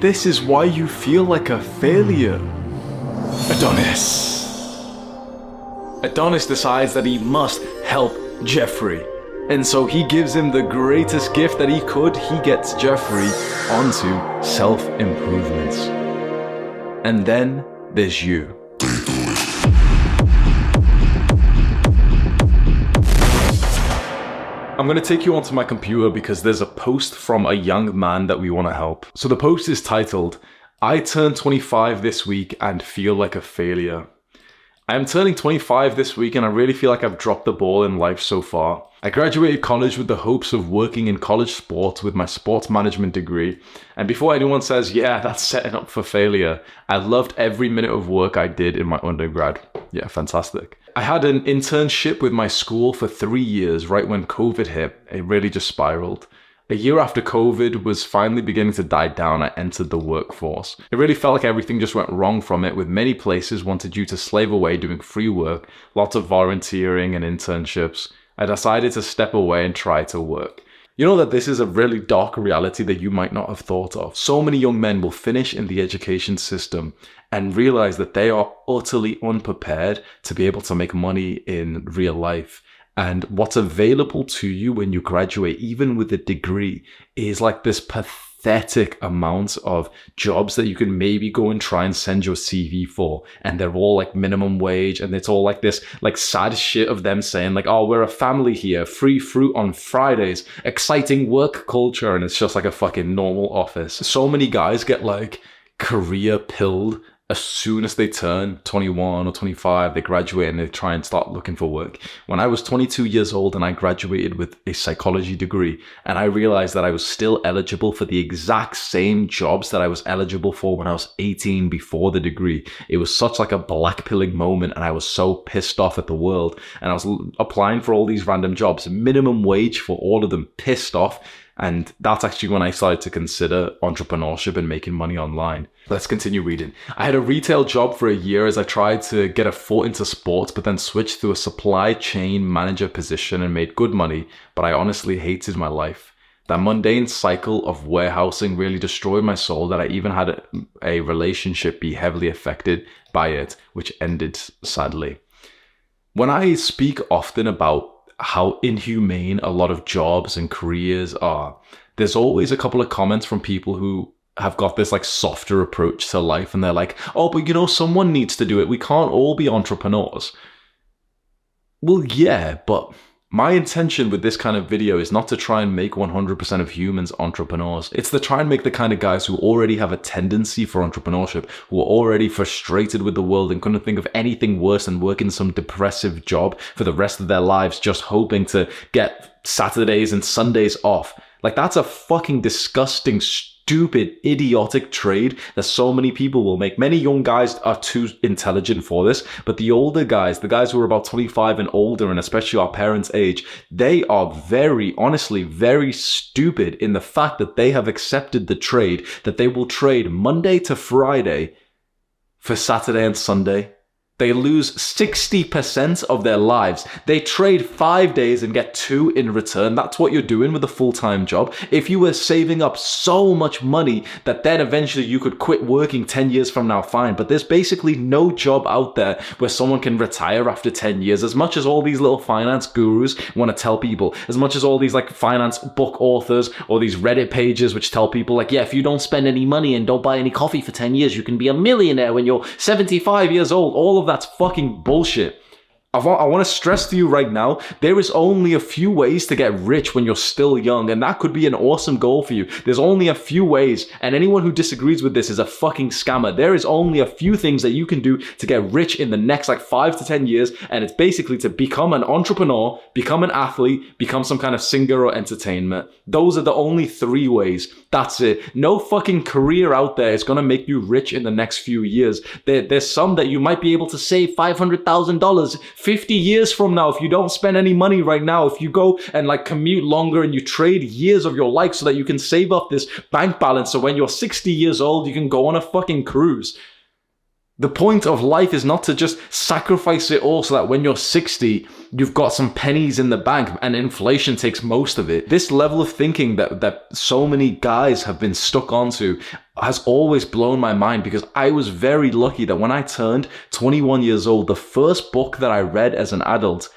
This is why you feel like a failure. Adonis. Adonis decides that he must help Jeffrey. And so he gives him the greatest gift that he could. He gets Jeffrey onto self improvements. And then there's you. I'm going to take you onto my computer because there's a post from a young man that we want to help. So the post is titled, I turned 25 this week and feel like a failure. I am turning 25 this week and I really feel like I've dropped the ball in life so far. I graduated college with the hopes of working in college sports with my sports management degree. And before anyone says, yeah, that's setting up for failure, I loved every minute of work I did in my undergrad. Yeah, fantastic. I had an internship with my school for three years right when COVID hit. It really just spiraled. A year after COVID was finally beginning to die down, I entered the workforce. It really felt like everything just went wrong from it, with many places wanted you to slave away doing free work, lots of volunteering and internships. I decided to step away and try to work. You know that this is a really dark reality that you might not have thought of. So many young men will finish in the education system and realize that they are utterly unprepared to be able to make money in real life. And what's available to you when you graduate, even with a degree, is like this pathetic amount of jobs that you can maybe go and try and send your CV for. And they're all like minimum wage. And it's all like this like sad shit of them saying like, oh, we're a family here, free fruit on Fridays, exciting work culture. And it's just like a fucking normal office. So many guys get like career pilled as soon as they turn 21 or 25, they graduate and they try and start looking for work. When I was 22 years old and I graduated with a psychology degree, and I realized that I was still eligible for the exact same jobs that I was eligible for when I was 18 before the degree, it was such like a blackpilling moment, and I was so pissed off at the world. And I was applying for all these random jobs, minimum wage for all of them, pissed off and that's actually when I started to consider entrepreneurship and making money online. Let's continue reading. I had a retail job for a year as I tried to get a foot into sports, but then switched to a supply chain manager position and made good money, but I honestly hated my life. That mundane cycle of warehousing really destroyed my soul that I even had a, a relationship be heavily affected by it, which ended sadly. When I speak often about how inhumane a lot of jobs and careers are, there's always a couple of comments from people who have got this like softer approach to life and they're like, oh, but you know, someone needs to do it. We can't all be entrepreneurs. Well, yeah, but my intention with this kind of video is not to try and make 100% of humans entrepreneurs. It's to try and make the kind of guys who already have a tendency for entrepreneurship, who are already frustrated with the world and couldn't think of anything worse than working some depressive job for the rest of their lives, just hoping to get Saturdays and Sundays off. Like, that's a fucking disgusting, stupid, idiotic trade that so many people will make. Many young guys are too intelligent for this, but the older guys, the guys who are about 25 and older, and especially our parents' age, they are very, honestly, very stupid in the fact that they have accepted the trade that they will trade Monday to Friday for Saturday and Sunday they lose 60% of their lives. They trade five days and get two in return. That's what you're doing with a full time job. If you were saving up so much money that then eventually you could quit working 10 years from now, fine. But there's basically no job out there where someone can retire after 10 years. As much as all these little finance gurus want to tell people, as much as all these like finance book authors or these Reddit pages which tell people, like, yeah, if you don't spend any money and don't buy any coffee for 10 years, you can be a millionaire when you're 75 years old. All of that's fucking bullshit. I want, I want to stress to you right now there is only a few ways to get rich when you're still young, and that could be an awesome goal for you. There's only a few ways, and anyone who disagrees with this is a fucking scammer. There is only a few things that you can do to get rich in the next like five to 10 years, and it's basically to become an entrepreneur, become an athlete, become some kind of singer or entertainment. Those are the only three ways. That's it. No fucking career out there is gonna make you rich in the next few years. There, there's some that you might be able to save $500,000 50 years from now if you don't spend any money right now. If you go and like commute longer and you trade years of your life so that you can save up this bank balance so when you're 60 years old, you can go on a fucking cruise. The point of life is not to just sacrifice it all so that when you're 60, you've got some pennies in the bank and inflation takes most of it. This level of thinking that, that so many guys have been stuck onto has always blown my mind because I was very lucky that when I turned 21 years old, the first book that I read as an adult,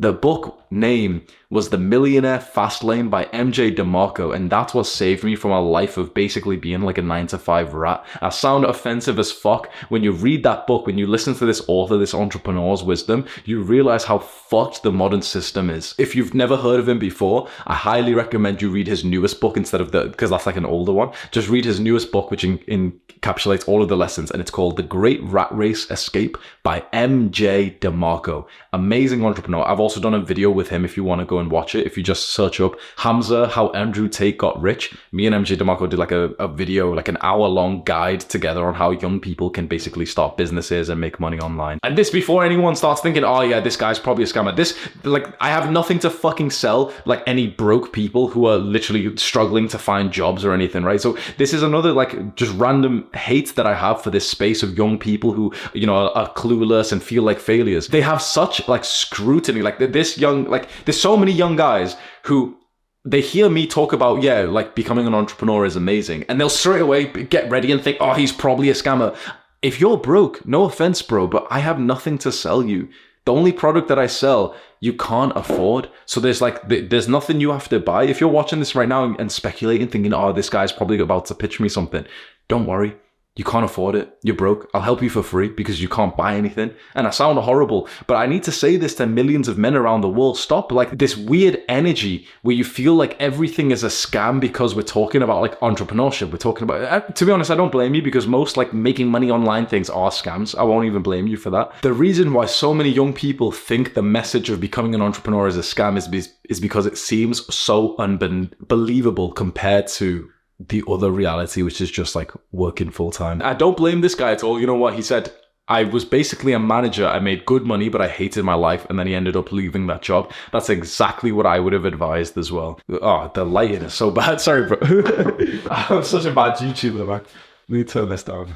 the book name was The Millionaire Fastlane by MJ DeMarco, and that's what saved me from a life of basically being like a 9 to 5 rat. I sound offensive as fuck. When you read that book, when you listen to this author, this entrepreneur's wisdom, you realize how fucked the modern system is. If you've never heard of him before, I highly recommend you read his newest book instead of the, because that's like an older one. Just read his newest book, which in, encapsulates all of the lessons, and it's called The Great Rat Race Escape by MJ DeMarco. Amazing entrepreneur. I've also done a video with him if you want to go and watch it. If you just search up Hamza, how Andrew Tate got rich, me and MJ DeMarco did like a, a video, like an hour long guide together on how young people can basically start businesses and make money online. And this before anyone starts thinking, oh yeah, this guy's probably a scammer. This, like, I have nothing to fucking sell like any broke people who are literally struggling to find jobs or anything, right? So this is another like just random hate that I have for this space of young people who, you know, are, are clueless and feel like failures. They have such like scrutiny, like this young, like there's so many young guys who they hear me talk about, yeah, like becoming an entrepreneur is amazing. And they'll straight away get ready and think, oh, he's probably a scammer. If you're broke, no offense, bro, but I have nothing to sell you. The only product that I sell, you can't afford. So there's like, there's nothing you have to buy. If you're watching this right now and speculating, thinking, oh, this guy's probably about to pitch me something, don't worry. You can't afford it. You're broke. I'll help you for free because you can't buy anything. And I sound horrible, but I need to say this to millions of men around the world. Stop like this weird energy where you feel like everything is a scam because we're talking about like entrepreneurship. We're talking about, uh, to be honest, I don't blame you because most like making money online things are scams. I won't even blame you for that. The reason why so many young people think the message of becoming an entrepreneur is a scam is, is because it seems so unbelievable compared to the other reality, which is just like working full time. I don't blame this guy at all. You know what? He said, I was basically a manager. I made good money, but I hated my life. And then he ended up leaving that job. That's exactly what I would have advised as well. Oh, the lighting is so bad. Sorry, bro. I'm such a bad YouTuber, man. Let me turn this down.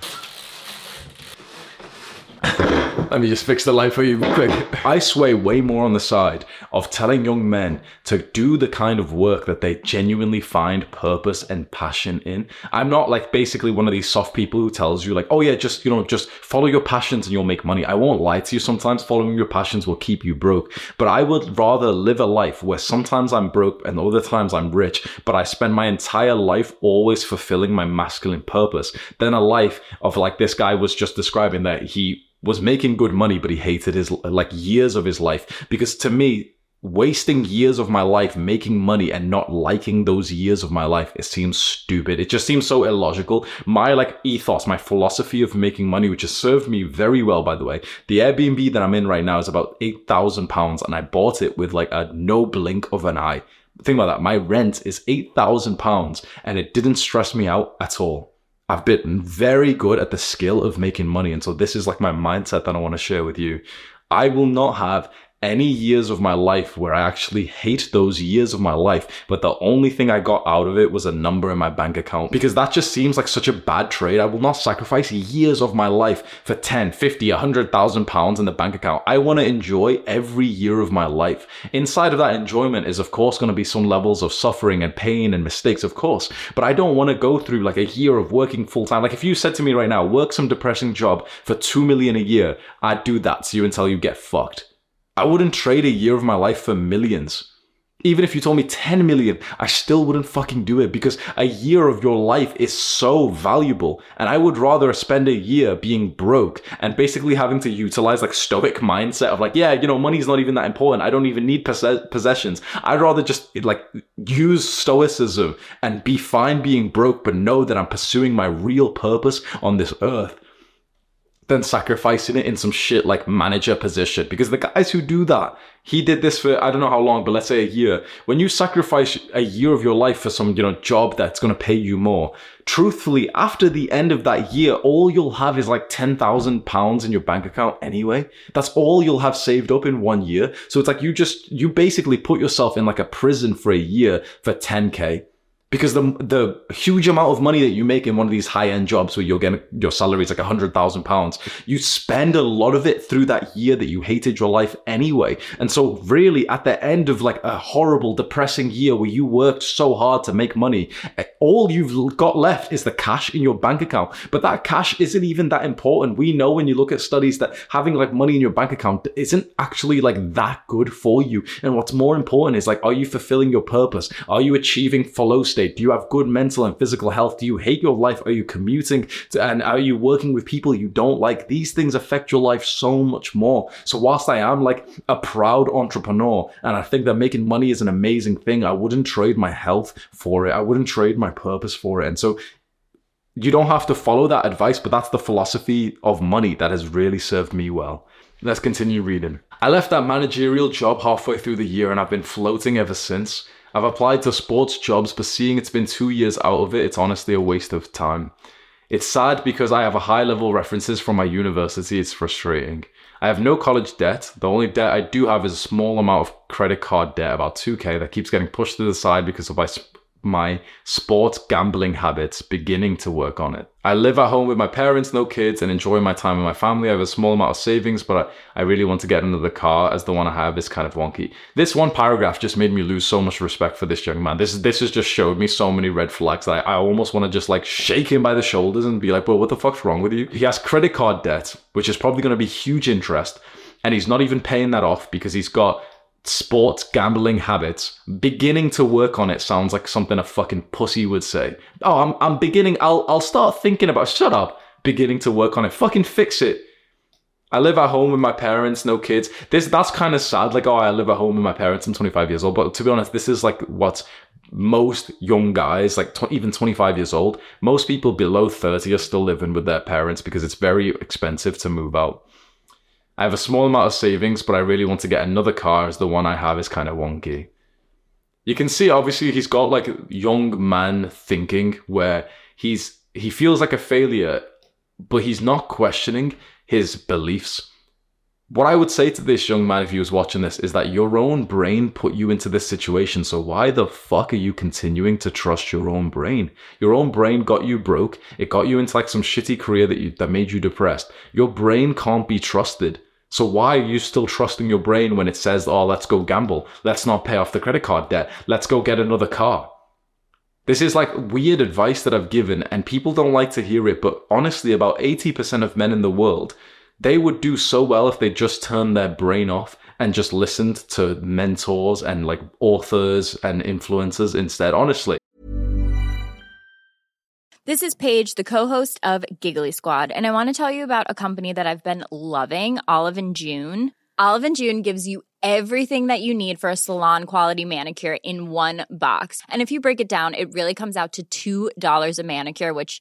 Let me just fix the light for you quick. I sway way more on the side of telling young men to do the kind of work that they genuinely find purpose and passion in. I'm not like basically one of these soft people who tells you like, oh yeah, just, you know, just follow your passions and you'll make money. I won't lie to you. Sometimes following your passions will keep you broke, but I would rather live a life where sometimes I'm broke and other times I'm rich, but I spend my entire life always fulfilling my masculine purpose than a life of like this guy was just describing that he was making good money, but he hated his like years of his life. Because to me, wasting years of my life making money and not liking those years of my life, it seems stupid. It just seems so illogical. My like ethos, my philosophy of making money, which has served me very well, by the way. The Airbnb that I'm in right now is about eight thousand pounds, and I bought it with like a no blink of an eye think about that. My rent is £8,000 and it didn't stress me out at all. I've been very good at the skill of making money. And so this is like my mindset that I want to share with you. I will not have any years of my life where I actually hate those years of my life, but the only thing I got out of it was a number in my bank account because that just seems like such a bad trade. I will not sacrifice years of my life for 10, 50, 100,000 pounds in the bank account. I want to enjoy every year of my life. Inside of that enjoyment is of course going to be some levels of suffering and pain and mistakes, of course, but I don't want to go through like a year of working full time. Like if you said to me right now, work some depressing job for 2 million a year, I'd do that to you until you get fucked. I wouldn't trade a year of my life for millions. Even if you told me 10 million, I still wouldn't fucking do it because a year of your life is so valuable. And I would rather spend a year being broke and basically having to utilize like stoic mindset of like, yeah, you know, money's not even that important. I don't even need possess- possessions. I'd rather just like use stoicism and be fine being broke, but know that I'm pursuing my real purpose on this earth than sacrificing it in some shit like manager position. Because the guys who do that, he did this for I don't know how long, but let's say a year. When you sacrifice a year of your life for some, you know, job that's gonna pay you more, truthfully, after the end of that year, all you'll have is like ten thousand pounds in your bank account anyway. That's all you'll have saved up in one year. So it's like you just you basically put yourself in like a prison for a year for 10k because the the huge amount of money that you make in one of these high end jobs where you're getting your salary is like a hundred thousand pounds, you spend a lot of it through that year that you hated your life anyway. And so really at the end of like a horrible, depressing year where you worked so hard to make money, eh, all you've got left is the cash in your bank account. But that cash isn't even that important. We know when you look at studies that having like money in your bank account isn't actually like that good for you. And what's more important is like, are you fulfilling your purpose? Are you achieving flow state? State? Do you have good mental and physical health? Do you hate your life? Are you commuting? To, and are you working with people you don't like? These things affect your life so much more. So whilst I am like a proud entrepreneur and I think that making money is an amazing thing, I wouldn't trade my health for it. I wouldn't trade my purpose for it. And so you don't have to follow that advice, but that's the philosophy of money that has really served me well. Let's continue reading. I left that managerial job halfway through the year and I've been floating ever since. I've applied to sports jobs, but seeing it's been two years out of it, it's honestly a waste of time. It's sad because I have a high level references from my university, it's frustrating. I have no college debt. The only debt I do have is a small amount of credit card debt, about 2k, that keeps getting pushed to the side because of my my sports gambling habits beginning to work on it. I live at home with my parents, no kids, and enjoy my time with my family. I have a small amount of savings, but I, I really want to get another car as the one I have is kind of wonky. This one paragraph just made me lose so much respect for this young man. This this has just showed me so many red flags that I, I almost want to just like shake him by the shoulders and be like, well, what the fuck's wrong with you? He has credit card debt, which is probably going to be huge interest, and he's not even paying that off because he's got sports gambling habits. Beginning to work on it sounds like something a fucking pussy would say. Oh, I'm I'm beginning. I'll I'll start thinking about. Shut up. Beginning to work on it. Fucking fix it. I live at home with my parents, no kids. This that's kind of sad. Like, oh, I live at home with my parents. I'm 25 years old. But to be honest, this is like what most young guys, like tw- even 25 years old, most people below 30 are still living with their parents because it's very expensive to move out. I have a small amount of savings, but I really want to get another car as the one I have is kind of wonky. You can see obviously he's got like young man thinking where he's he feels like a failure, but he's not questioning his beliefs. What I would say to this young man if he was watching this is that your own brain put you into this situation, so why the fuck are you continuing to trust your own brain? Your own brain got you broke. It got you into like some shitty career that you that made you depressed. Your brain can't be trusted. So why are you still trusting your brain when it says, "Oh, let's go gamble. Let's not pay off the credit card debt. Let's go get another car." This is like weird advice that I've given and people don't like to hear it, but honestly about 80% of men in the world, they would do so well if they just turned their brain off and just listened to mentors and like authors and influencers instead, honestly. This is Paige, the co-host of Giggly Squad, and I want to tell you about a company that I've been loving, Olive and June. Olive and June gives you everything that you need for a salon quality manicure in one box. And if you break it down, it really comes out to $2 a manicure, which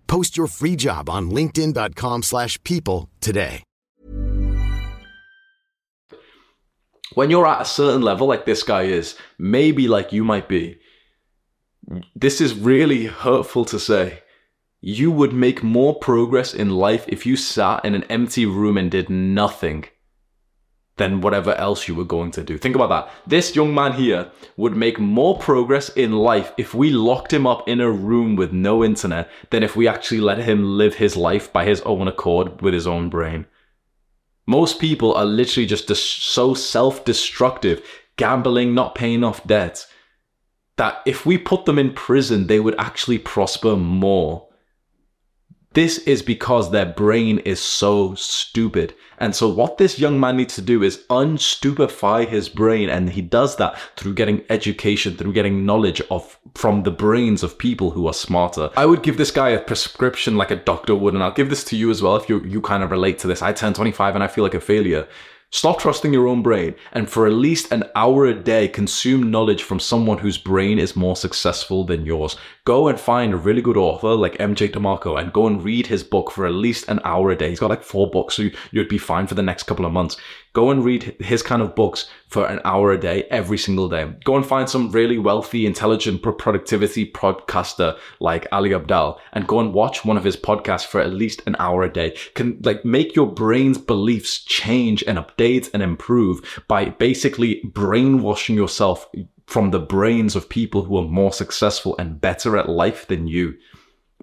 Post your free job on linkedin.com/people slash people today. when you're at a certain level like this guy is, maybe like you might be, this is really hurtful to say. You would make more progress in life if you sat in an empty room and did nothing than whatever else you were going to do. Think about that. This young man here would make more progress in life if we locked him up in a room with no internet than if we actually let him live his life by his own accord with his own brain. Most people are literally just so self destructive, gambling, not paying off debts, that if we put them in prison, they would actually prosper more. This is because their brain is so stupid. And so, what this young man needs to do is unstupefy his brain. And he does that through getting education, through getting knowledge of from the brains of people who are smarter. I would give this guy a prescription like a doctor would. And I'll give this to you as well if you, you kind of relate to this. I turn 25 and I feel like a failure. Stop trusting your own brain and for at least an hour a day consume knowledge from someone whose brain is more successful than yours. Go and find a really good author like MJ DeMarco and go and read his book for at least an hour a day. He's got like four books, so you'd be fine for the next couple of months. Go and read his kind of books for an hour a day every single day. Go and find some really wealthy, intelligent productivity podcaster like Ali Abdaal and go and watch one of his podcasts for at least an hour a day. Can like make your brain's beliefs change and update and improve by basically brainwashing yourself from the brains of people who are more successful and better at life than you.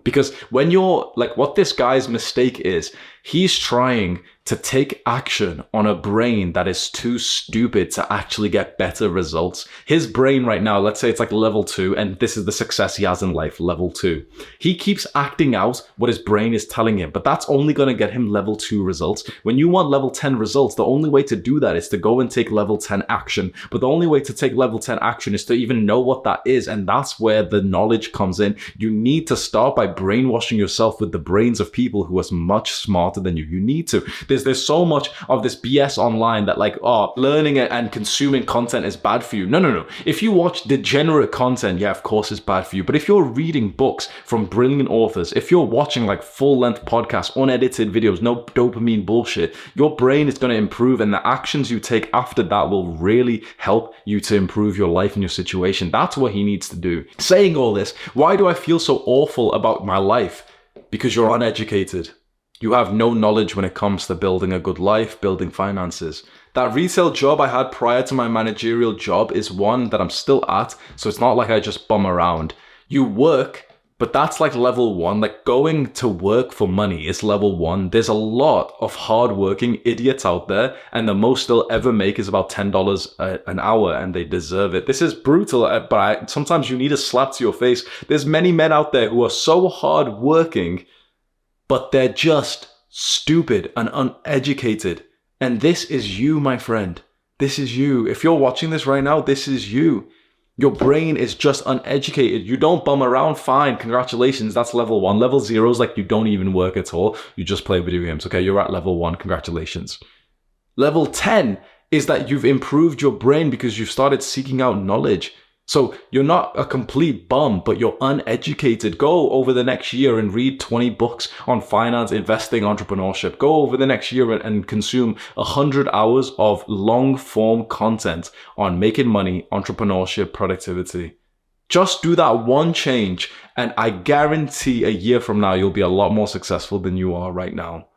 Because when you're like what this guy's mistake is, he's trying to take action on a brain that is too stupid to actually get better results. His brain right now, let's say it's like level two, and this is the success he has in life, level two. He keeps acting out what his brain is telling him, but that's only going to get him level two results. When you want level 10 results, the only way to do that is to go and take level 10 action. But the only way to take level 10 action is to even know what that is. And that's where the knowledge comes in. You need to start by brainwashing yourself with the brains of people who are much smarter than you. You need to. There's there's so much of this BS online that like oh learning and consuming content is bad for you. No no no. If you watch degenerate content, yeah, of course it's bad for you. But if you're reading books from brilliant authors, if you're watching like full length podcasts, unedited videos, no dopamine bullshit, your brain is going to improve, and the actions you take after that will really help you to improve your life and your situation. That's what he needs to do. Saying all this, why do I feel so awful about my life? Because you're uneducated. You have no knowledge when it comes to building a good life, building finances. That retail job I had prior to my managerial job is one that I'm still at, so it's not like I just bum around. You work, but that's like level one. Like going to work for money is level one. There's a lot of hardworking idiots out there, and the most they'll ever make is about $10 an hour, and they deserve it. This is brutal, uh, but sometimes you need a slap to your face. There's many men out there who are so hardworking but they're just stupid and uneducated. And this is you, my friend. This is you. If you're watching this right now, this is you. Your brain is just uneducated. You don't bum around. Fine. Congratulations. That's level one. Level zero is like you don't even work at all. You just play video games. Okay. You're at level one. Congratulations. Level 10 is that you've improved your brain because you've started seeking out knowledge. So you're not a complete bum, but you're uneducated. Go over the next year and read 20 books on finance, investing, entrepreneurship. Go over the next year and, consume 100 hours of long form content on making money, entrepreneurship, productivity. Just do that one change, and I guarantee a year from now, you'll be a lot more successful than you are right now.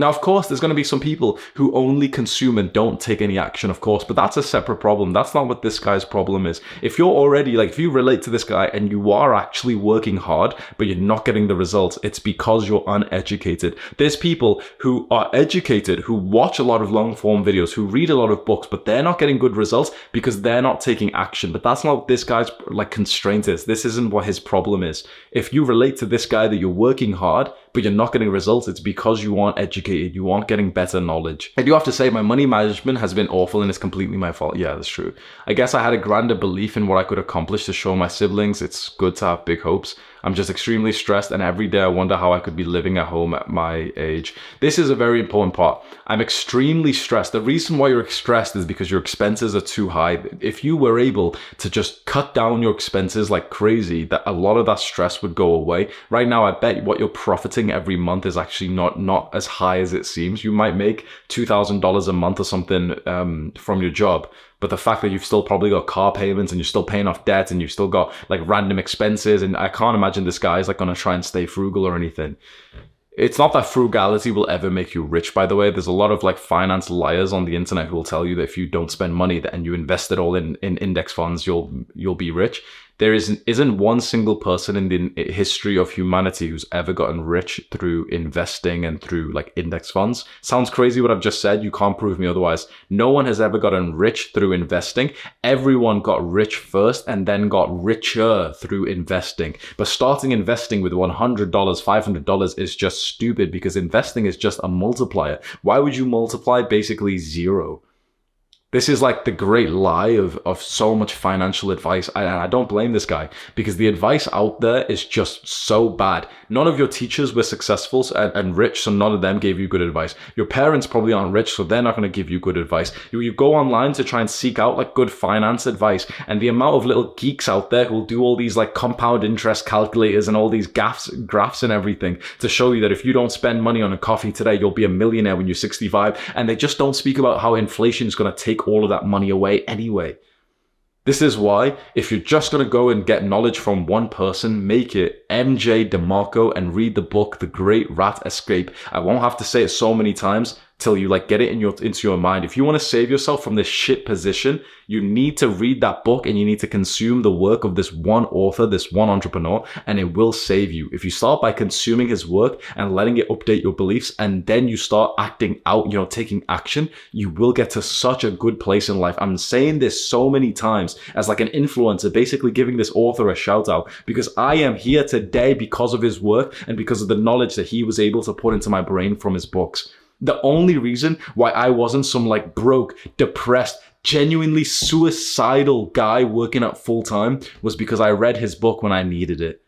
Now, of course, there's going to be some people who only consume and don't take any action, of course, but that's a separate problem. That's not what this guy's problem is. If you're already, like, if you relate to this guy and you are actually working hard, but you're not getting the results, it's because you're uneducated. There's people who are educated, who watch a lot of long form videos, who read a lot of books, but they're not getting good results because they're not taking action. But that's not what this guy's, like, constraint is. This isn't what his problem is. If you relate to this guy that you're working hard, but you're not getting results, it's because you aren't educated. You aren't getting better knowledge. I do have to say, my money management has been awful and it's completely my fault. Yeah, that's true. I guess I had a grander belief in what I could accomplish to show my siblings. It's good to have big hopes. I'm just extremely stressed, and every day I wonder how I could be living at home at my age. This is a very important part. I'm extremely stressed. The reason why you're stressed is because your expenses are too high. If you were able to just cut down your expenses like crazy, that a lot of that stress would go away. Right now, I bet what you're profiting every month is actually not not as high as it seems. You might make two thousand dollars a month or something um, from your job but the fact that you've still probably got car payments and you're still paying off debt and you've still got like random expenses, and I can't imagine this guy's like gonna try and stay frugal or anything. It's not that frugality will ever make you rich, by the way. There's a lot of like finance liars on the internet who will tell you that if you don't spend money and you invest it all in, in index funds, you'll you'll be rich there isn't isn't one single person in the history of humanity who's ever gotten rich through investing and through like index funds. Sounds crazy what I've just said. You can't prove me otherwise. No one has ever gotten rich through investing. Everyone got rich first and then got richer through investing. But starting investing with $100, $500 is just stupid because investing is just a multiplier. Why would you multiply basically zero? This is like the great lie of, of so much financial advice. And I don't blame this guy because the advice out there is just so bad. None of your teachers were successful and, and rich, so none of them gave you good advice. Your parents probably aren't rich, so they're not going to give you good advice. You, you go online to try and seek out like good finance advice, and the amount of little geeks out there who'll do all these like compound interest calculators and all these graphs, graphs and everything to show you that if you don't spend money on a coffee today, you'll be a millionaire when you're 65. And they just don't speak about how inflation is going to take take all of that money away anyway. This is why, if you're just to go and get knowledge from one person, make it MJ DeMarco and read the book, The Great Rat Escape. I won't have to say it so many times till you like get it in your into your mind. If you want to save yourself from this shit position, you need to read that book and you need to consume the work of this one author, this one entrepreneur, and it will save you. If you start by consuming his work and letting it update your beliefs and then you start acting out, you know, taking action, you will get to such a good place in life. I'm saying this so many times as like an influencer, basically giving this author a shout out because I am here today because of his work and because of the knowledge that he was able to put into my brain from his books. The only reason why I wasn't some like broke, depressed, genuinely suicidal guy working at full time was because I read his book when I needed it.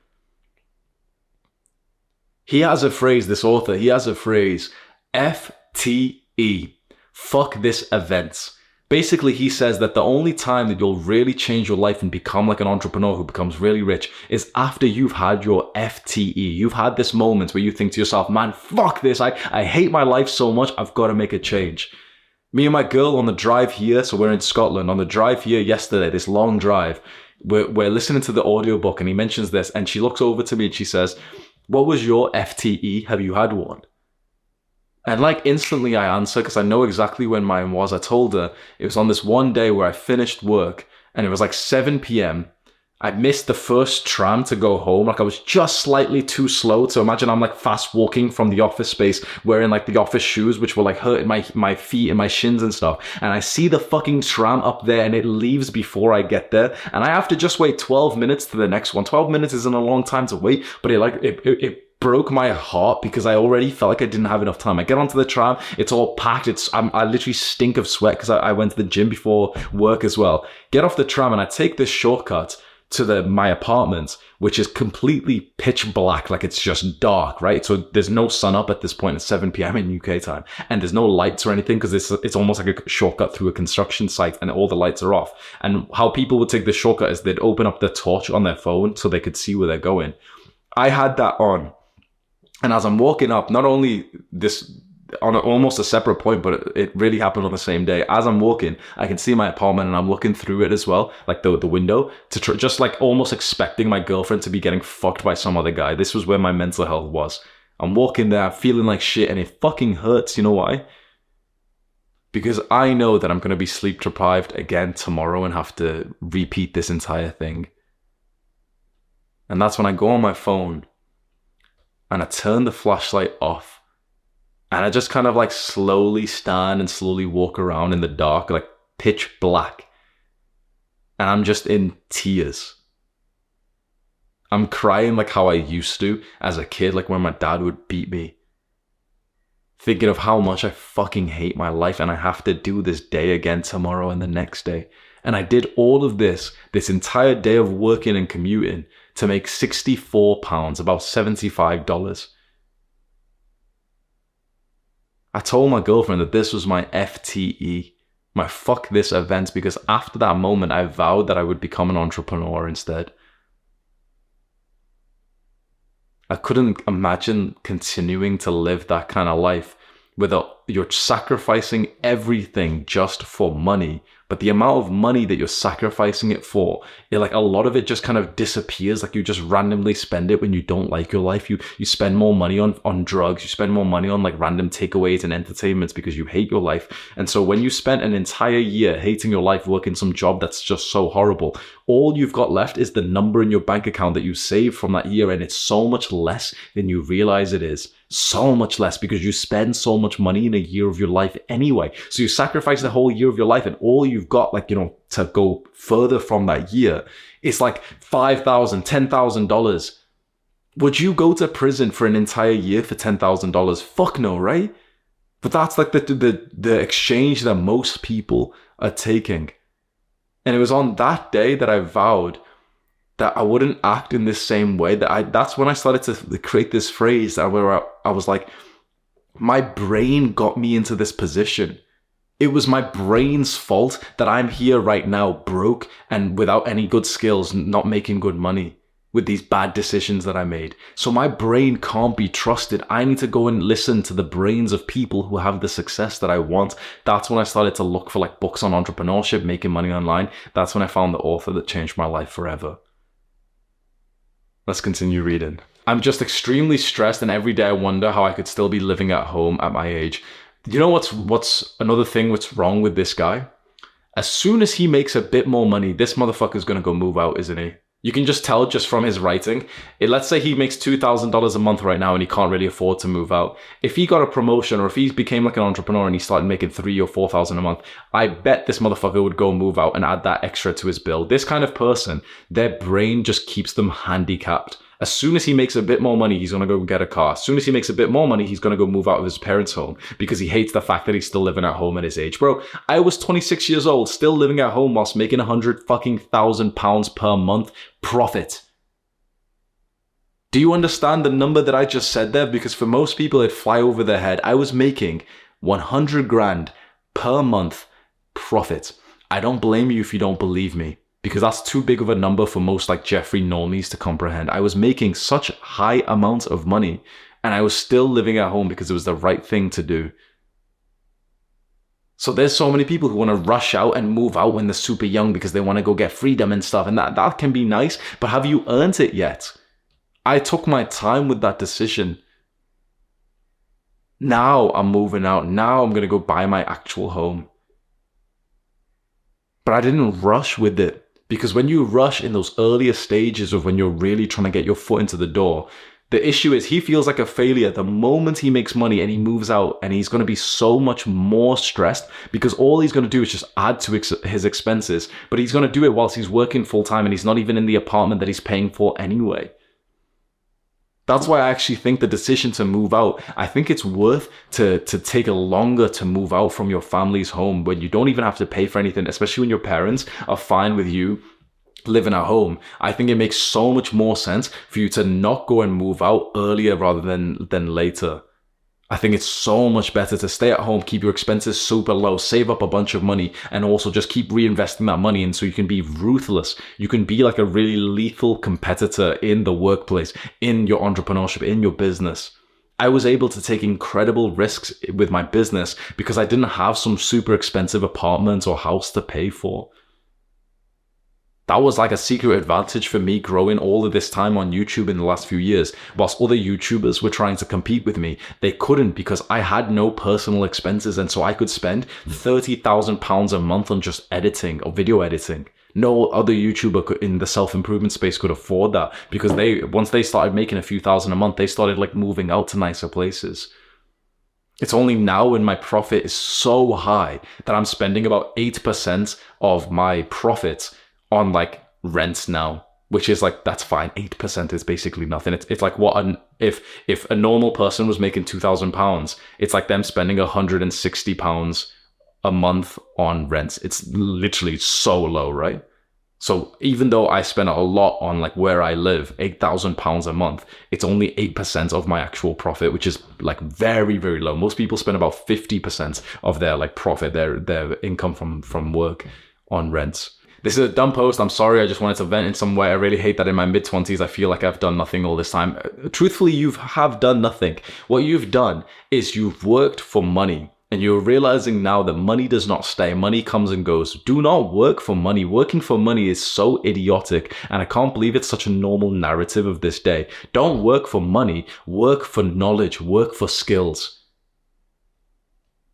He has a phrase, this author, he has a phrase FTE. Fuck this events. Basically, he says that the only time that you'll really change your life and become like an entrepreneur who becomes really rich is after you've had your FTE. You've had this moment where you think to yourself, man, fuck this. I, I hate my life so much. I've got to make a change. Me and my girl on the drive here, so we're in Scotland, on the drive here yesterday, this long drive, we're, we're listening to the audiobook and he mentions this and she looks over to me and she says, what was your FTE? Have you had one? And like instantly I answer because I know exactly when mine was. I told her it was on this one day where I finished work and it was like 7 p.m. I missed the first tram to go home. Like I was just slightly too slow. So imagine I'm like fast walking from the office space wearing like the office shoes, which were like hurting my, my feet and my shins and stuff. And I see the fucking tram up there and it leaves before I get there. And I have to just wait 12 minutes to the next one. 12 minutes isn't a long time to wait, but it like, it, it, it broke my heart because I already felt like I didn't have enough time. I get onto the tram, it's all packed. It's I'm, i literally stink of sweat because I, I, went to the gym before work as well. Get off the tram and I take this shortcut to the my apartment, which is completely pitch black, like it's just dark, right? So there's no sun up at this point at 7 p.m. in UK time, and there's no lights or anything because it's it's almost like a shortcut through a construction site, and all the lights are off. And how people would take the shortcut is they'd open up the torch on their phone so they could see where they're going. I had that on and as I'm walking up, not only this on a, almost a separate point, but it, really happened on the same day. As I'm walking, I can see my apartment and I'm looking through it as well, like the, the window, to tr- just like almost expecting my girlfriend to be getting fucked by some other guy. This was where my mental health was. I'm walking there, feeling like shit, and it fucking hurts. You know why? Because I know that I'm going to be sleep deprived again tomorrow and have to repeat this entire thing. And that's when I go on my phone and I turn the flashlight off and I just kind of like slowly stand and slowly walk around in the dark, like pitch black. And I'm just in tears. I'm crying like how I used to as a kid, like when my dad would beat me. Thinking of how much I fucking hate my life and I have to do this day again tomorrow and the next day. And I did all of this, this entire day of working and commuting to make £64, about $75. I told my girlfriend that this was my FTE, my fuck this event, because after that moment, I vowed that I would become an entrepreneur instead. I couldn't imagine continuing to live that kind of life without you're sacrificing everything just for money but the amount of money that you're sacrificing it for it, like a lot of it just kind of disappears. Like you just randomly spend it when you don't like your life. You you spend more money on on drugs. You spend more money on like random takeaways and entertainments because you hate your life. And so when you spent an entire year hating your life working some job that's just so horrible all you've got left is the number in your bank account that you saved from that year and it's so much less than you realize it is so much less because you spend so much money in a year of your life anyway. So you sacrifice the whole year of your life and all you've got, like, you know, to go further from that year is like $5,000, $10,000. Would you go to prison for an entire year for $10,000? Fuck no, right? But that's like the, the, the exchange that most people are taking. And it was on that day that I vowed that I wouldn't act in this same way. That I that's when I started to create this phrase that where I, I was like, my brain got me into this position. It was my brain's fault that I'm here right now, broke and without any good skills, not making good money with these bad decisions that I made. So my brain can't be trusted. I need to go and listen to the brains of people who have the success that I want. That's when I started to look for like books on entrepreneurship, making money online. That's when I found the author that changed my life forever. Let's continue reading. I'm just extremely stressed and every day I wonder how I could still be living at home at my age. You know what's what's another thing what's wrong with this guy? As soon as he makes a bit more money, this motherfucker's gonna go move out, isn't he? You can just tell just from his writing. It, let's say he makes $2,000 a month right now and he can't really afford to move out. If he got a promotion or if he became like an entrepreneur and he started making three or 4,000 a month, I bet this motherfucker would go move out and add that extra to his bill. This kind of person, their brain just keeps them handicapped. As soon as he makes a bit more money, he's gonna go get a car. As soon as he makes a bit more money, he's gonna go move out of his parents' home because he hates the fact that he's still living at home at his age. Bro, I was 26 years old, still living at home whilst making a hundred fucking thousand pounds per month profit. Do you understand the number that I just said there? Because for most people, it'd fly over their head. I was making 100 grand per month profit. I don't blame you if you don't believe me because that's too big of a number for most like Jeffrey normies to comprehend. I was making such high amounts of money and I was still living at home because it was the right thing to do. So there's so many people who want to rush out and move out when they're super young because they want to go get freedom and stuff and that that can be nice, but have you earned it yet? I took my time with that decision. Now I'm moving out. Now I'm going to go buy my actual home. But I didn't rush with it. Because when you rush in those earlier stages of when you're really trying to get your foot into the door, the issue is he feels like a failure the moment he makes money and he moves out and he's going to be so much more stressed because all he's going to do is just add to ex- his expenses but he's going to do it whilst he's working full time and he's not even in the apartment that he's paying for anyway that's why I actually think the decision to move out, I think it's worth to to take a longer to move out from your family's home when you don't even have to pay for anything, especially when your parents are fine with you living at home. I think it makes so much more sense for you to not go and move out earlier rather than than later. I think it's so much better to stay at home, keep your expenses super low, save up a bunch of money, and also just keep reinvesting that money in so you can be ruthless. You can be like a really lethal competitor in the workplace, in your entrepreneurship, in your business. I was able to take incredible risks with my business because I didn't have some super expensive apartment or house to pay for. That was like a secret advantage for me growing all of this time on YouTube in the last few years. Whilst other YouTubers were trying to compete with me, they couldn't because I had no personal expenses and so I could spend £30,000 a month on just editing or video editing. No other YouTuber in the self improvement space could afford that because they, once they started making a few thousand a month, they started like moving out to nicer places. It's only now when my profit is so high that I'm spending about 8% of my profits on like rents now, which is like that's fine. Eight percent is basically nothing. It's it's like what an if if a normal person was making two thousand pounds, it's like them spending hundred and sixty pounds a month on rents. It's literally so low, right? So even though I spend a lot on like where I live, eight thousand pounds a month, it's only eight percent of my actual profit, which is like very very low. Most people spend about fifty percent of their like profit, their their income from from work on rents. This is a dumb post. I'm sorry. I just wanted to vent in some way. I really hate that in my mid 20s, I feel like I've done nothing all this time. Truthfully, you have done nothing. What you've done is you've worked for money. And you're realizing now that money does not stay. Money comes and goes. Do not work for money. Working for money is so idiotic. And I can't believe it's such a normal narrative of this day. Don't work for money. Work for knowledge. Work for skills.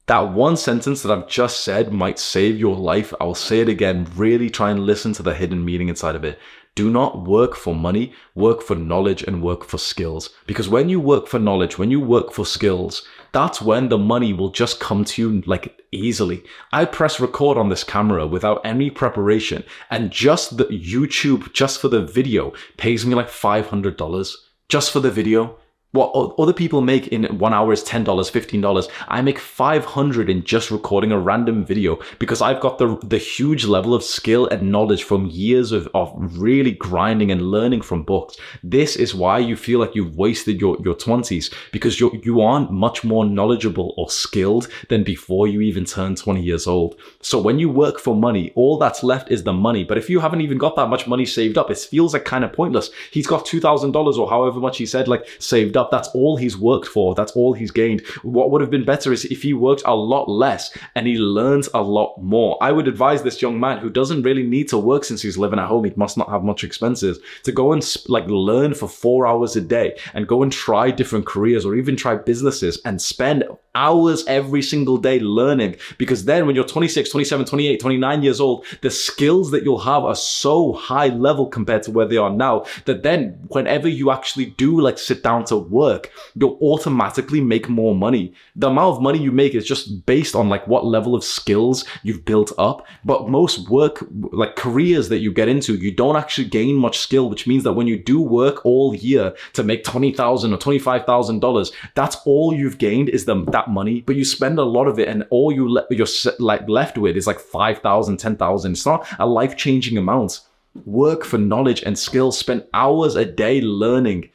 That one sentence that I've just said might save your life. I'll say it again. Really try and listen to the hidden meaning inside of it. Do not work for money, work for knowledge and work for skills. Because when you work for knowledge, when you work for skills, that's when the money will just come to you like easily. I press record on this camera without any preparation and just the YouTube, just for the video, pays me like $500 just for the video what other people make in one hour is $10, $15. I make 500 in just recording a random video because I've got the, the huge level of skill and knowledge from years of, of really grinding and learning from books. This is why you feel like you've wasted your, your 20s because you you aren't much more knowledgeable or skilled than before you even turn 20 years old. So when you work for money, all that's left is the money. But if you haven't even got that much money saved up, it feels like kind of pointless. He's got $2,000 or however much he said, like saved up. That's all he's worked for. That's all he's gained. What would have been better is if he worked a lot less and he learned a lot more. I would advise this young man who doesn't really need to work since he's living at home. He must not have much expenses to go and like learn for four hours a day and go and try different careers or even try businesses and spend hours every single day learning because then when you're 26, 27, 28, 29 years old, the skills that you'll have are so high level compared to where they are now that then whenever you actually do like sit down to work, you'll automatically make more money. The amount of money you make is just based on like what level of skills you've built up. But most work, like careers that you get into, you don't actually gain much skill, which means that when you do work all year to make 20,000 or $25,000, that's all you've gained is the, that money, but you spend a lot of it and all you le- you're like left with is like 5,000, 10,000. It's not a life changing amount. Work for knowledge and skills, spend hours a day learning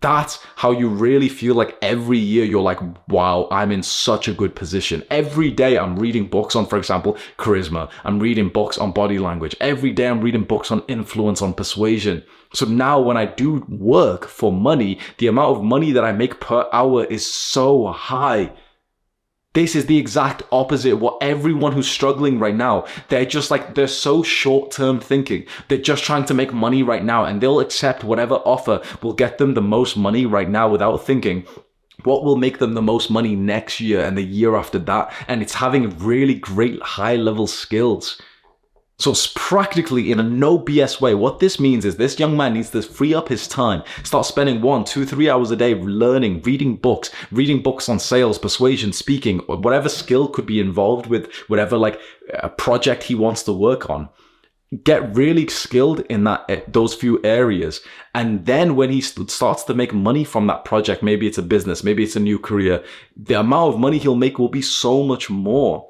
that's how you really feel like every year you're like, wow, I'm in such a good position. Every day I'm reading books on, for example, charisma. I'm reading books on body language. Every day I'm reading books on influence, on persuasion. So now when I do work for money, the amount of money that I make per hour is so high this is the exact opposite of what everyone who's struggling right now, they're just like, they're so short term thinking. They're just trying to make money right now and they'll accept whatever offer will get them the most money right now without thinking, what will make them the most money next year and the year after that. And it's having really great high level skills. So it's practically in a no BS way, what this means is this young man needs to free up his time, start spending one, two, three hours a day learning, reading books, reading books on sales, persuasion, speaking, or whatever skill could be involved with whatever like a project he wants to work on. Get really skilled in that eh, those few areas, and then when he starts to make money from that project, maybe it's a business, maybe it's a new career, the amount of money he'll make will be so much more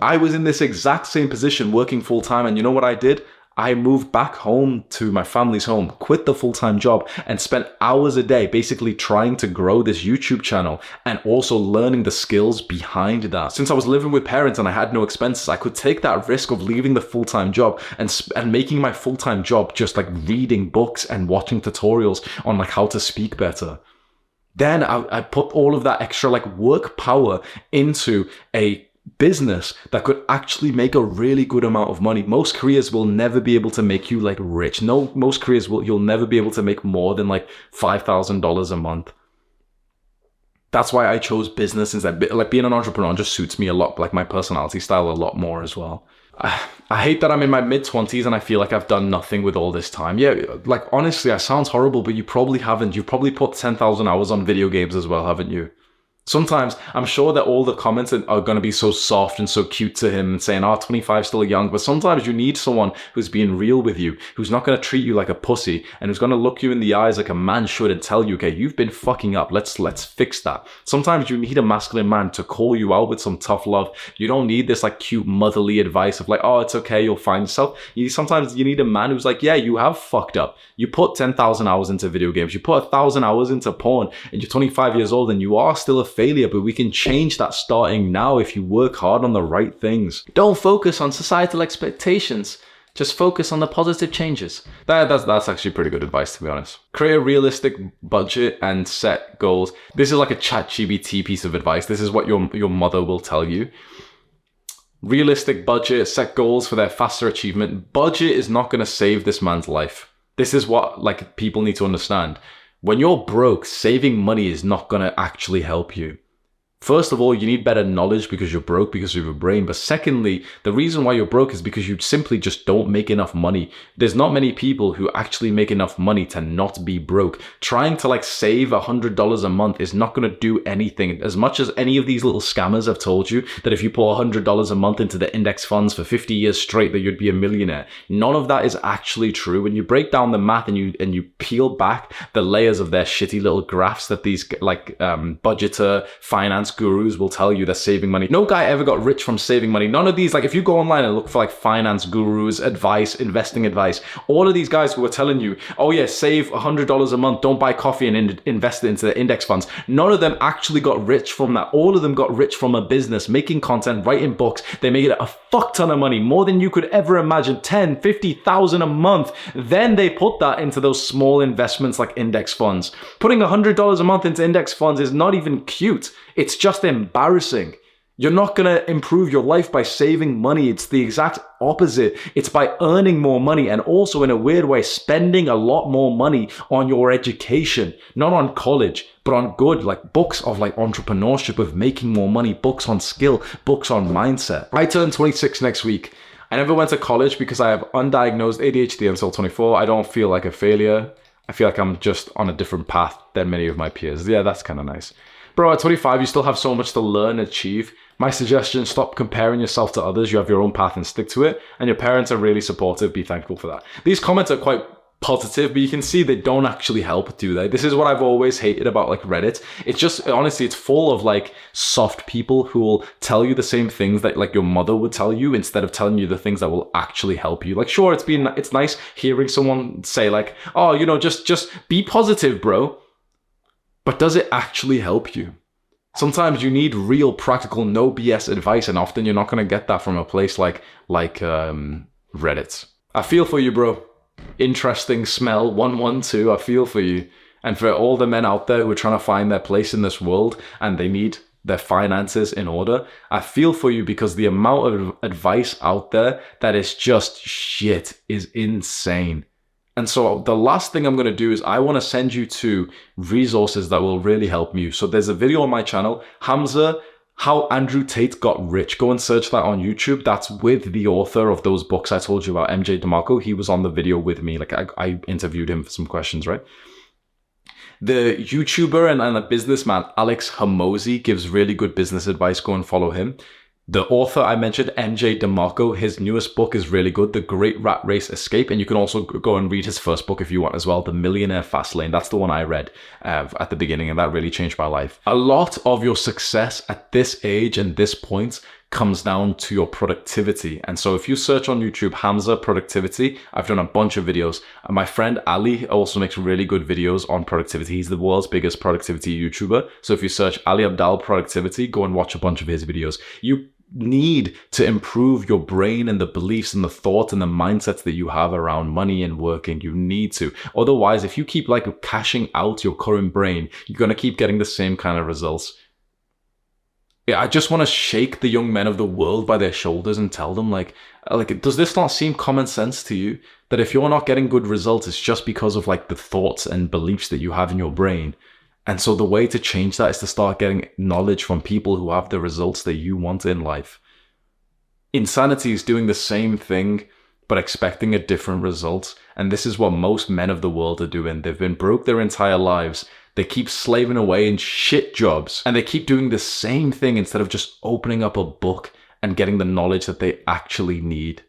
I was in this exact same position working full time, and you know what I did? I moved back home to my family's home, quit the full time job, and spent hours a day basically trying to grow this YouTube channel and also learning the skills behind that. Since I was living with parents and I had no expenses, I could take that risk of leaving the full time job and, and making my full time job just like reading books and watching tutorials on like how to speak better. Then I, I put all of that extra like work power into a business that could actually make a really good amount of money. Most careers will never be able to make you like rich. No, most careers will, you'll never be able to make more than like $5,000 a month. That's why I chose business instead. Like being an entrepreneur just suits me a lot, like my personality style a lot more as well. I, I hate that I'm in my mid 20s and I feel like I've done nothing with all this time. Yeah, like honestly, that sounds horrible, but you probably haven't. You've probably put 10,000 hours on video games as well, haven't you? Sometimes I'm sure that all the comments are going to be so soft and so cute to him and saying, ah, oh, 25 still young. But sometimes you need someone who's being real with you, who's not going to treat you like a pussy and who's going to look you in the eyes like a man should and tell you, okay, you've been fucking up. Let's, let's fix that. Sometimes you need a masculine man to call you out with some tough love. You don't need this like cute motherly advice of like, oh, it's okay. You'll find yourself. You, sometimes you need a man who's like, yeah, you have fucked up. You put 10,000 hours into video games. You put a thousand hours into porn and you're 25 years old and you are still a failure, but we can change that starting now if you work hard on the right things. Don't focus on societal expectations. Just focus on the positive changes. That, that's, that's actually pretty good advice, to be honest. Create a realistic budget and set goals. This is like a chat ChatGPT piece of advice. This is what your, your mother will tell you. Realistic budget, set goals for their faster achievement. Budget is not going to save this man's life. This is what like people need to understand. When you're broke, saving money is not going to actually help you. First of all, you need better knowledge because you're broke because of your brain. But secondly, the reason why you're broke is because you simply just don't make enough money. There's not many people who actually make enough money to not be broke. Trying to like save a hundred dollars a month is not going to do anything. As much as any of these little scammers have told you that if you pour a hundred dollars a month into the index funds for 50 years straight, that you'd be a millionaire. None of that is actually true. When you break down the math and you, and you peel back the layers of their shitty little graphs that these like, um, budgeter finance finance gurus will tell you they're saving money. No guy ever got rich from saving money. None of these, like if you go online and look for like finance gurus, advice, investing advice, all of these guys who are telling you, oh yeah, save $100 a month, don't buy coffee and in- invest it into the index funds. None of them actually got rich from that. All of them got rich from a business, making content, writing books. They made a fuck ton of money, more than you could ever imagine, 10, 50,000 a month. Then they put that into those small investments like index funds. Putting $100 a month into index funds is not even cute. It's just embarrassing. You're not going to improve your life by saving money. It's the exact opposite. It's by earning more money and also in a weird way, spending a lot more money on your education, not on college, but on good, like books of like entrepreneurship, of making more money, books on skill, books on mindset. I turn 26 next week. I never went to college because I have undiagnosed ADHD until 24. I don't feel like a failure. I feel like I'm just on a different path than many of my peers. Yeah, that's kind of nice. Bro, at 25, you still have so much to learn and achieve. My suggestion stop comparing yourself to others. You have your own path and stick to it. And your parents are really supportive. Be thankful for that. These comments are quite positive, but you can see they don't actually help, do they? This is what I've always hated about like Reddit. It's just honestly, it's full of like soft people who will tell you the same things that like your mother would tell you instead of telling you the things that will actually help you. Like, sure, it's been it's nice hearing someone say like, oh, you know, just just be positive, bro. But does it actually help you? Sometimes you need real practical no BS advice and often you're not going to get that from a place like like um, Reddit. I feel for you, bro. Interesting smell 112. I feel for you. And for all the men out there who are trying to find their place in this world and they need their finances in order, I feel for you because the amount of advice out there that is just shit is insane. And so the last thing I'm going to do is I want to send you to resources that will really help you. So there's a video on my channel, Hamza, how Andrew Tate got rich. Go and search that on YouTube. That's with the author of those books I told you about, MJ DeMarco. He was on the video with me. Like I, I interviewed him for some questions, right? The YouTuber and, and a businessman, Alex Hormozi, gives really good business advice. Go and follow him. The author I mentioned, MJ DeMarco, his newest book is really good, The Great Rat Race Escape. And you can also go and read his first book if you want as well, The Millionaire Fast Lane. That's the one I read uh, at the beginning, and that really changed my life. A lot of your success at this age and this point comes down to your productivity. And so if you search on YouTube Hamza productivity, I've done a bunch of videos. And my friend Ali also makes really good videos on productivity. He's the world's biggest productivity YouTuber. So if you search Ali Abdaal productivity, go and watch a bunch of his videos. You need to improve your brain and the beliefs and the thoughts and the mindsets that you have around money and working. You need to. Otherwise, if you keep like cashing out your current brain, you're going to keep getting the same kind of results. Yeah, I just want to shake the young men of the world by their shoulders and tell them like like does this not seem common sense to you that if you're not getting good results it's just because of like the thoughts and beliefs that you have in your brain and so the way to change that is to start getting knowledge from people who have the results that you want in life. Insanity is doing the same thing, but expecting a different result. And this is what most men of the world are doing. They've been broke their entire lives. They keep slaving away in shit jobs and they keep doing the same thing instead of just opening up a book and getting the knowledge that they actually need.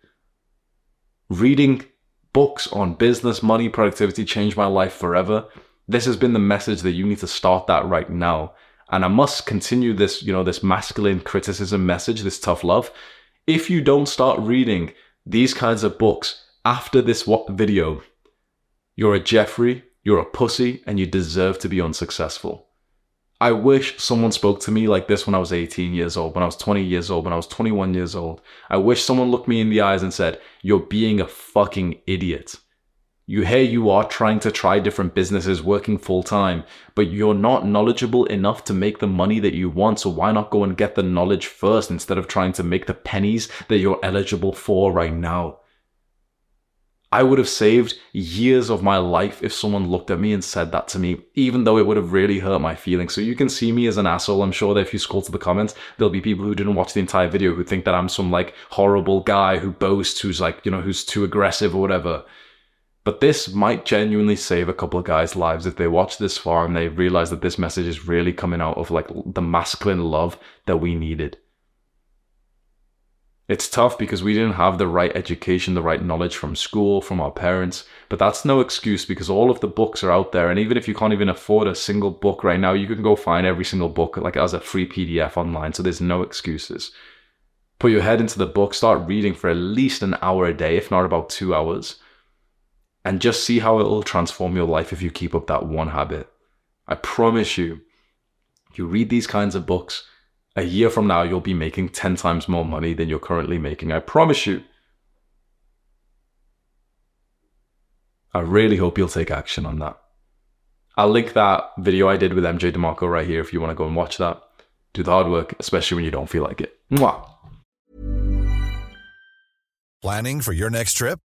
Reading books on business, money, productivity changed my life forever this has been the message that you need to start that right now. And I must continue this, you know, this masculine criticism message, this tough love. If you don't start reading these kinds of books after this video, you're a Jeffrey, you're a pussy, and you deserve to be unsuccessful. I wish someone spoke to me like this when I was 18 years old, when I was 20 years old, when I was 21 years old. I wish someone looked me in the eyes and said, You're being a fucking idiot. You here you are trying to try different businesses, working full time, but you're not knowledgeable enough to make the money that you want. So why not go and get the knowledge first instead of trying to make the pennies that you're eligible for right now? I would have saved years of my life if someone looked at me and said that to me, even though it would have really hurt my feelings. So you can see me as an asshole. I'm sure that if you scroll to the comments, there'll be people who didn't watch the entire video who think that I'm some like horrible guy who boasts, who's like, you know, who's too aggressive or whatever. But this might genuinely save a couple of guys' lives if they watch this far and they realize that this message is really coming out of like the masculine love that we needed. It's tough because we didn't have the right education, the right knowledge from school, from our parents, but that's no excuse because all of the books are out there. And even if you can't even afford a single book right now, you can go find every single book like as a free PDF online. So there's no excuses. Put your head into the book, start reading for at least an hour a day, if not about two hours and just see how it will transform your life if you keep up that one habit. I promise you, you read these kinds of books, a year from now, you'll be making 10 times more money than you're currently making. I promise you. I really hope you'll take action on that. I'll link that video I did with MJ DeMarco right here if you want to go and watch that. Do the hard work, especially when you don't feel like it. Mwah. Planning for your next trip?